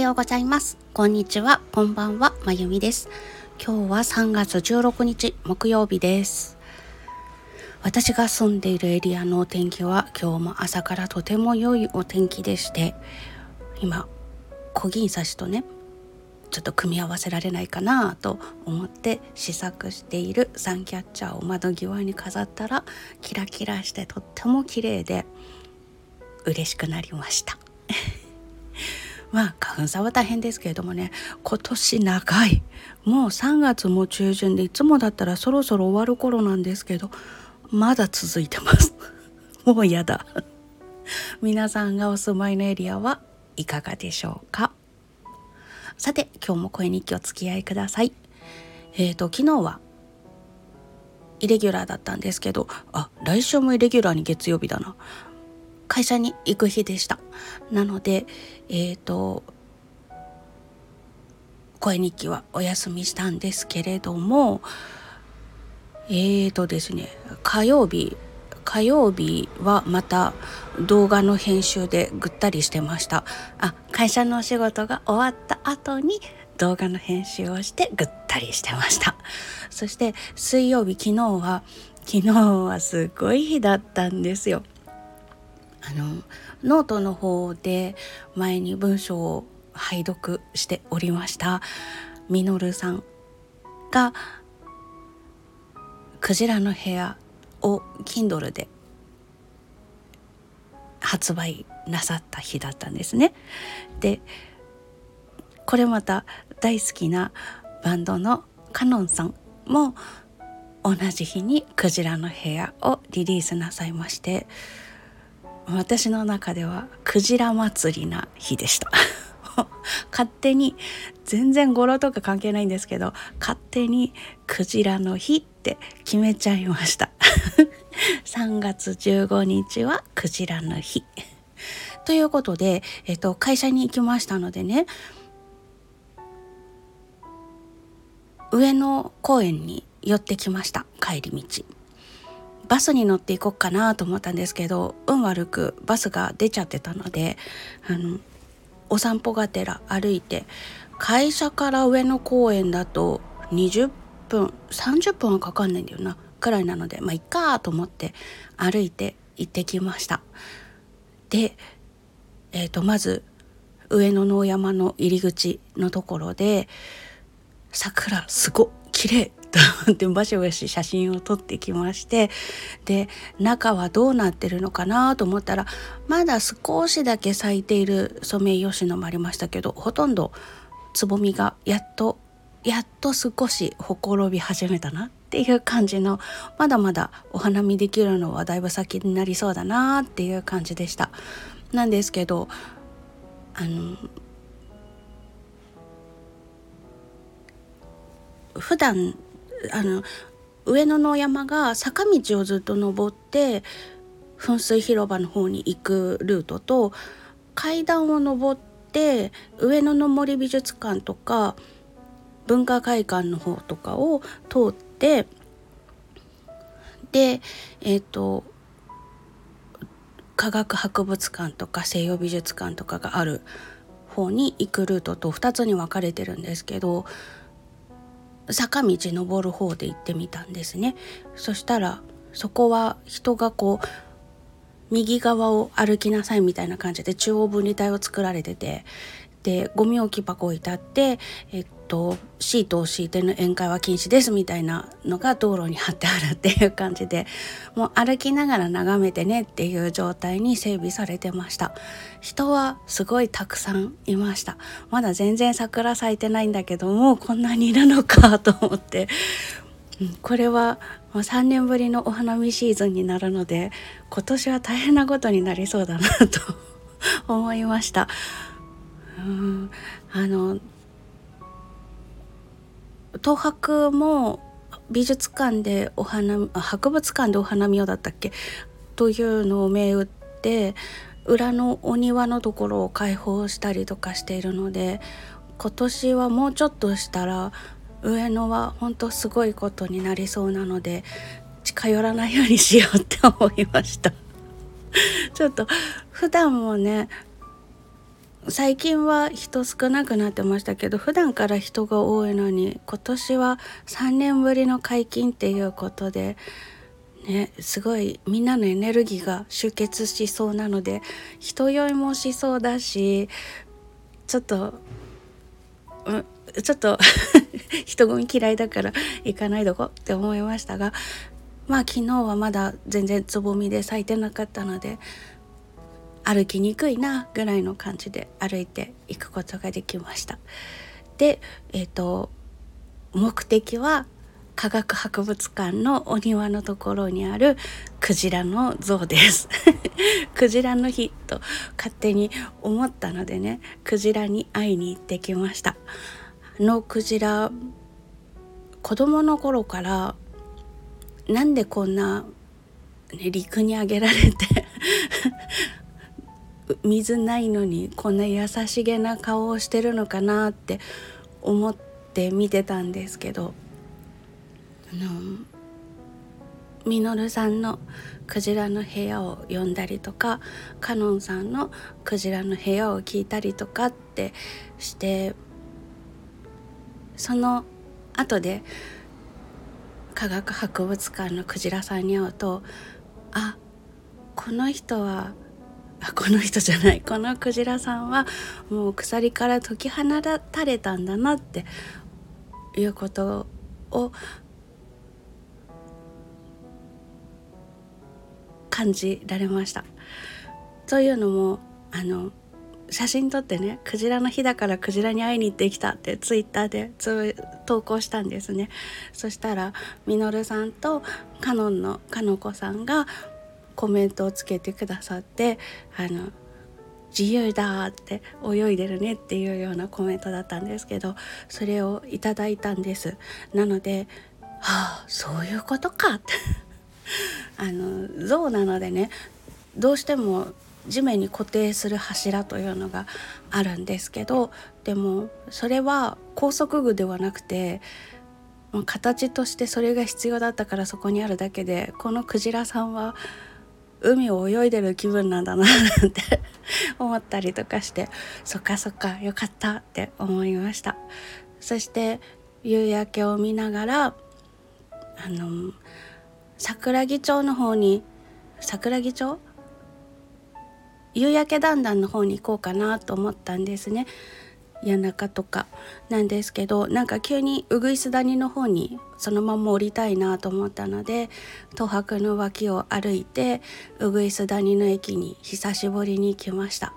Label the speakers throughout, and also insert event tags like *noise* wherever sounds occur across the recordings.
Speaker 1: ようございます。こんにちは。こんばんは。まゆみです。今日は3月16日木曜日です。私が住んでいるエリアのお天気は今日も朝からとても良いお天気でして今小銀刺しとねちょっと組み合わせられないかなと思って試作しているサンキャッチャーを窓際に飾ったらキラキラしてとっても綺麗で嬉しくなりました。まあ花粉差は大変ですけれどもね今年長い。もう3月も中旬でいつもだったらそろそろ終わる頃なんですけどまだ続いてます。*laughs* もうやだ。皆さんがお住まいのエリアはいかがでしょうか。さて今日も声日記お付き合いください。えーと昨日はイレギュラーだったんですけどあ来週もイレギュラーに月曜日だな。会社に行く日でした。なのでえっ、ー、と声日記はお休みしたんですけれどもえーとですね火曜日火曜日はまた動画の編集でぐったりしてました。あ会社のお仕事が終わった後に動画の編集をしてぐったりしてました。そして水曜日昨日は昨日はすごい日だったんですよ。あのノートの方で前に文章を拝読しておりましたみのるさんが「クジラの部屋」を Kindle で発売なさった日だったんですね。でこれまた大好きなバンドのカノンさんも同じ日に「クジラの部屋」をリリースなさいまして私の中ではクジラ祭りな日でした。*laughs* 勝手に全然語呂とか関係ないんですけど勝手にクジラの日って決めちゃいました。*laughs* 3月15日はクジラの日。ということで、えっと、会社に行きましたのでね上野公園に寄ってきました。帰り道。バスに乗っていこうかなと思ったんですけど運悪くバスが出ちゃってたのであのお散歩がてら歩いて会社から上野公園だと20分30分はかかんないんだよなくらいなのでまあいっかと思って歩いて行ってきました。でえーと、まず上野の山の入り口のところで桜すご綺麗と思ってバシバシ写真を撮ってきましてで中はどうなってるのかなと思ったらまだ少しだけ咲いているソメイヨシノもありましたけどほとんどつぼみがやっとやっと少しほころび始めたなっていう感じのまだまだお花見できるのはだいぶ先になりそうだなっていう感じでした。なんですけどあの普段あの上野の山が坂道をずっと登って噴水広場の方に行くルートと階段を登って上野の森美術館とか文化会館の方とかを通ってでえっ、ー、と科学博物館とか西洋美術館とかがある方に行くルートと2つに分かれてるんですけど坂道登る方で行ってみたんですね。そしたらそこは人がこう右側を歩きなさいみたいな感じで中央分離帯を作られててでゴミ置き箱置いてあってえっとシートを敷いての宴会は禁止ですみたいなのが道路に貼ってあるっていう感じでもう歩きながら眺めてねっていう状態に整備されてました。人はすごいたくさんいました。まだ全然桜咲いてないんだけどもこんなにいるのかと思って。これは3年ぶりのお花見シーズンになるので今年は大変なことになりそうだなと思いました。うん。あの東博も美術館でお花博物館でお花見をだったっけ？というのを銘打って裏のお庭のところを開放したりとかしているので今年はもうちょっとしたら上野は本当すごいことになりそうなので近寄らないようにしようって思いました。ちょっと普段もね最近は人少なくなってましたけど普段から人が多いのに今年は3年ぶりの解禁っていうことでねすごいみんなのエネルギーが集結しそうなので人酔いもしそうだしちょっと、うん、ちょっと *laughs* 人混み嫌いだから行かないどこって思いましたがまあ昨日はまだ全然つぼみで咲いてなかったので歩きにくいなぐらいの感じで歩いていくことができました。で、えーと、目的は科学博物館のお庭のところにあるクジラの像です。*laughs* クジラの日と勝手に思ったのでねクジラに会いに行ってきました。あのクジラ子供の頃からなんでこんな、ね、陸にあげられて水ないのにこんな優しげな顔をしてるのかなって思って見てたんですけどあのみのるさんのクジラの部屋を読んだりとかカノンさんのクジラの部屋を聞いたりとかってしてその後で科学博物館のクジラさんに会うとあこの人はこの人じゃないこのクジラさんはもう鎖から解き放たれたんだなっていうことを感じられました。というのもあの写真撮ってねクジラの日だからクジラに会いに行ってきたってツイッターでつ投稿したんですねそしたらみのるさんとカノンのかのこさんがコメントをつけてくださってあの自由だって泳いでるねっていうようなコメントだったんですけどそれをいただいたんです。なのではあそういうことかって。*laughs* あの象なのでねどうしても地面に固定する柱というのがあるんですけどでもそれは高速具ではなくて形としてそれが必要だったからそこにあるだけでこのクジラさんは海を泳いでる気分なんだななんて *laughs* 思ったりとかしてそっかそっかよかったって思いました。そして夕焼けを見ながらあの桜木町の方に桜木町？夕焼けだんだんの方に行こうかなと思ったんですね。谷中とかなんですけどなんか急にうぐいす谷の方にそのまま降りたいなと思ったので東博の脇を歩いてうぐいす谷の駅に久しぶりに来ました。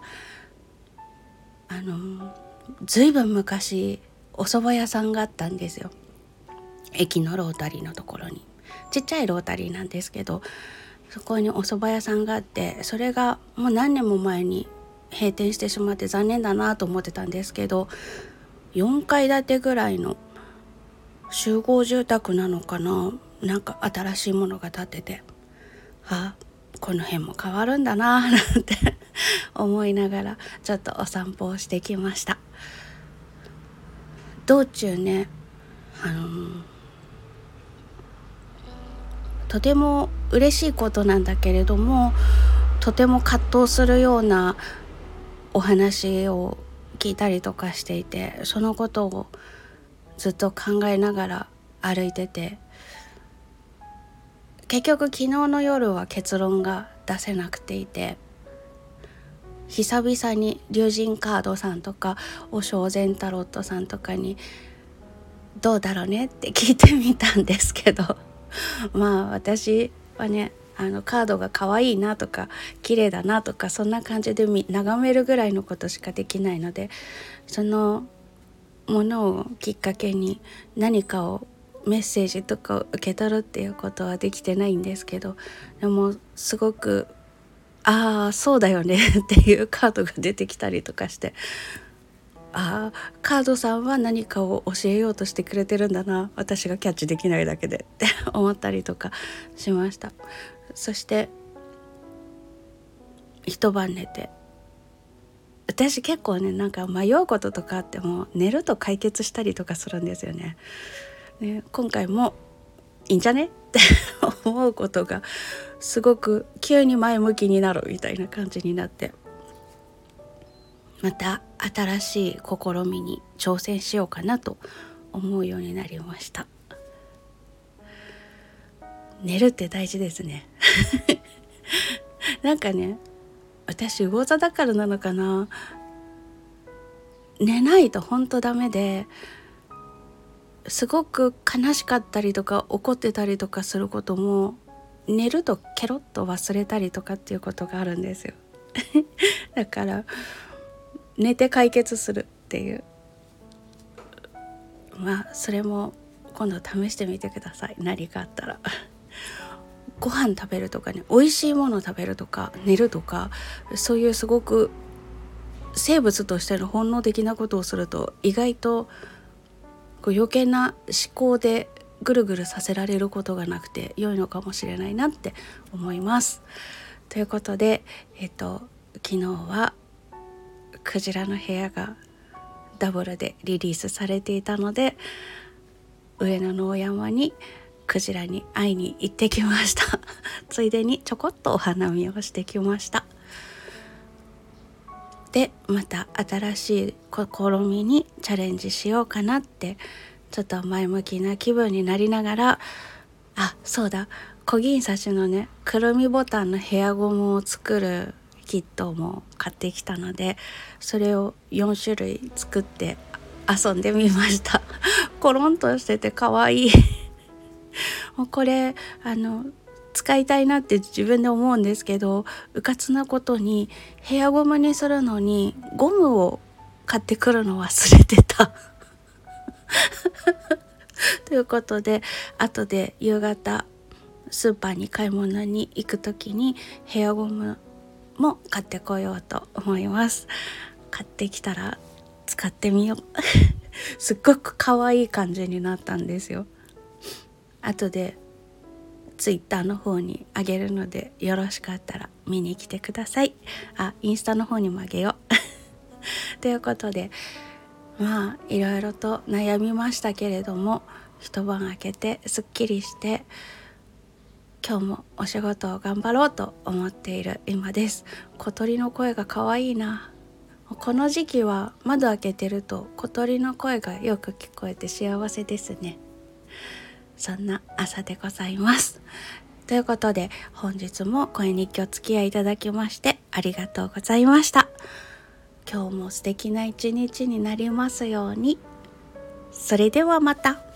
Speaker 1: あのずいぶん昔お蕎麦屋さんがあったんですよ。駅のロータリーのところに。ちっちゃいロータリーなんですけどそこにお蕎麦屋さんがあってそれがもう何年も前に閉店してしまって残念だなと思ってたんですけど4階建てぐらいの集合住宅なのかな？なんか新しいものが建ってて。あこの辺も変わるんだななんて *laughs* 思いながらちょっとお散歩をしてきました。道中ねあのー、とても嬉しいことなんだけれどもとても葛藤するようなお話を聞いたりとかしていてそのことをずっと考えながら歩いてて結局昨日の夜は結論が出せなくていて久々に龍神カードさんとか和尚禅タロットさんとかに「どうだろうね?」って聞いてみたんですけど *laughs* まあ私はねあのカードが可愛いなとか綺麗だなとかそんな感じで眺めるぐらいのことしかできないのでそのものをきっかけに何かをメッセージとかを受け取るっていうことはできてないんですけどでもすごくああそうだよね *laughs* っていうカードが出てきたりとかしてああカードさんは何かを教えようとしてくれてるんだな私がキャッチできないだけでって思ったりとかしました。そして一晩寝て。私結構ねなんか迷うこととかあっても寝ると解決したりとかするんですよね。ね今回もいいんじゃね？って思うことがすごく急に前向きになるみたいな感じになって。また新しい試みに挑戦しようかなと思うようになりました。寝るって大事ですね。*laughs* なんかね私魚座だからなのかな。寝ないと本当ダメですごく悲しかったりとか怒ってたりとかすることも寝るとケロッと忘れたりとかっていうことがあるんですよ。*laughs* だから寝て解決するっていう。まあそれも今度試してみてください。何かあったら。ご飯食べるとかね美味しいもの食べるとか寝るとかそういうすごく生物としての本能的なことをすると意外とこう余計な思考でぐるぐるさせられることがなくて良いのかもしれないなって思います。ということで、えっと、昨日はクジラの部屋がダブルでリリースされていたので上野の大山にクジラに会いに行ってきました。*laughs* ついでにちょこっとお花見をしてきました。でまた新しい試みにチャレンジしようかなってちょっと前向きな気分になりながらあそうだ。小銀刺しのねくるみボタンのヘアゴムを作るキットも買ってきたのでそれを4種類作って遊んでみました。*laughs* コロンとしてて可愛い。*laughs* もうこれあの使いたいなって自分で思うんですけどうかつなことにヘアゴムにするのにゴムを買ってくるの忘れてた。*laughs* ということで後で夕方スーパーに買い物に行く時にヘアゴムも買ってこようと思います。買ってきたら使ってみよう。*laughs* すっごく可愛い感じになったんですよ。後でツイッターの方にあげるのでよろしかったら見に来てください。あインスタの方にもあげよう。*laughs* ということでまあいろいろと悩みましたけれども一晩明けてすっきりして今日もお仕事を頑張ろうと思っている今です。小鳥の声が可愛いな。この時期は窓開けてると小鳥の声がよく聞こえて幸せですね。そんな朝でございます。ということで本日も声日記お付き合いいただきましてありがとうございました。今日も素敵な一日になりますように。それではまた。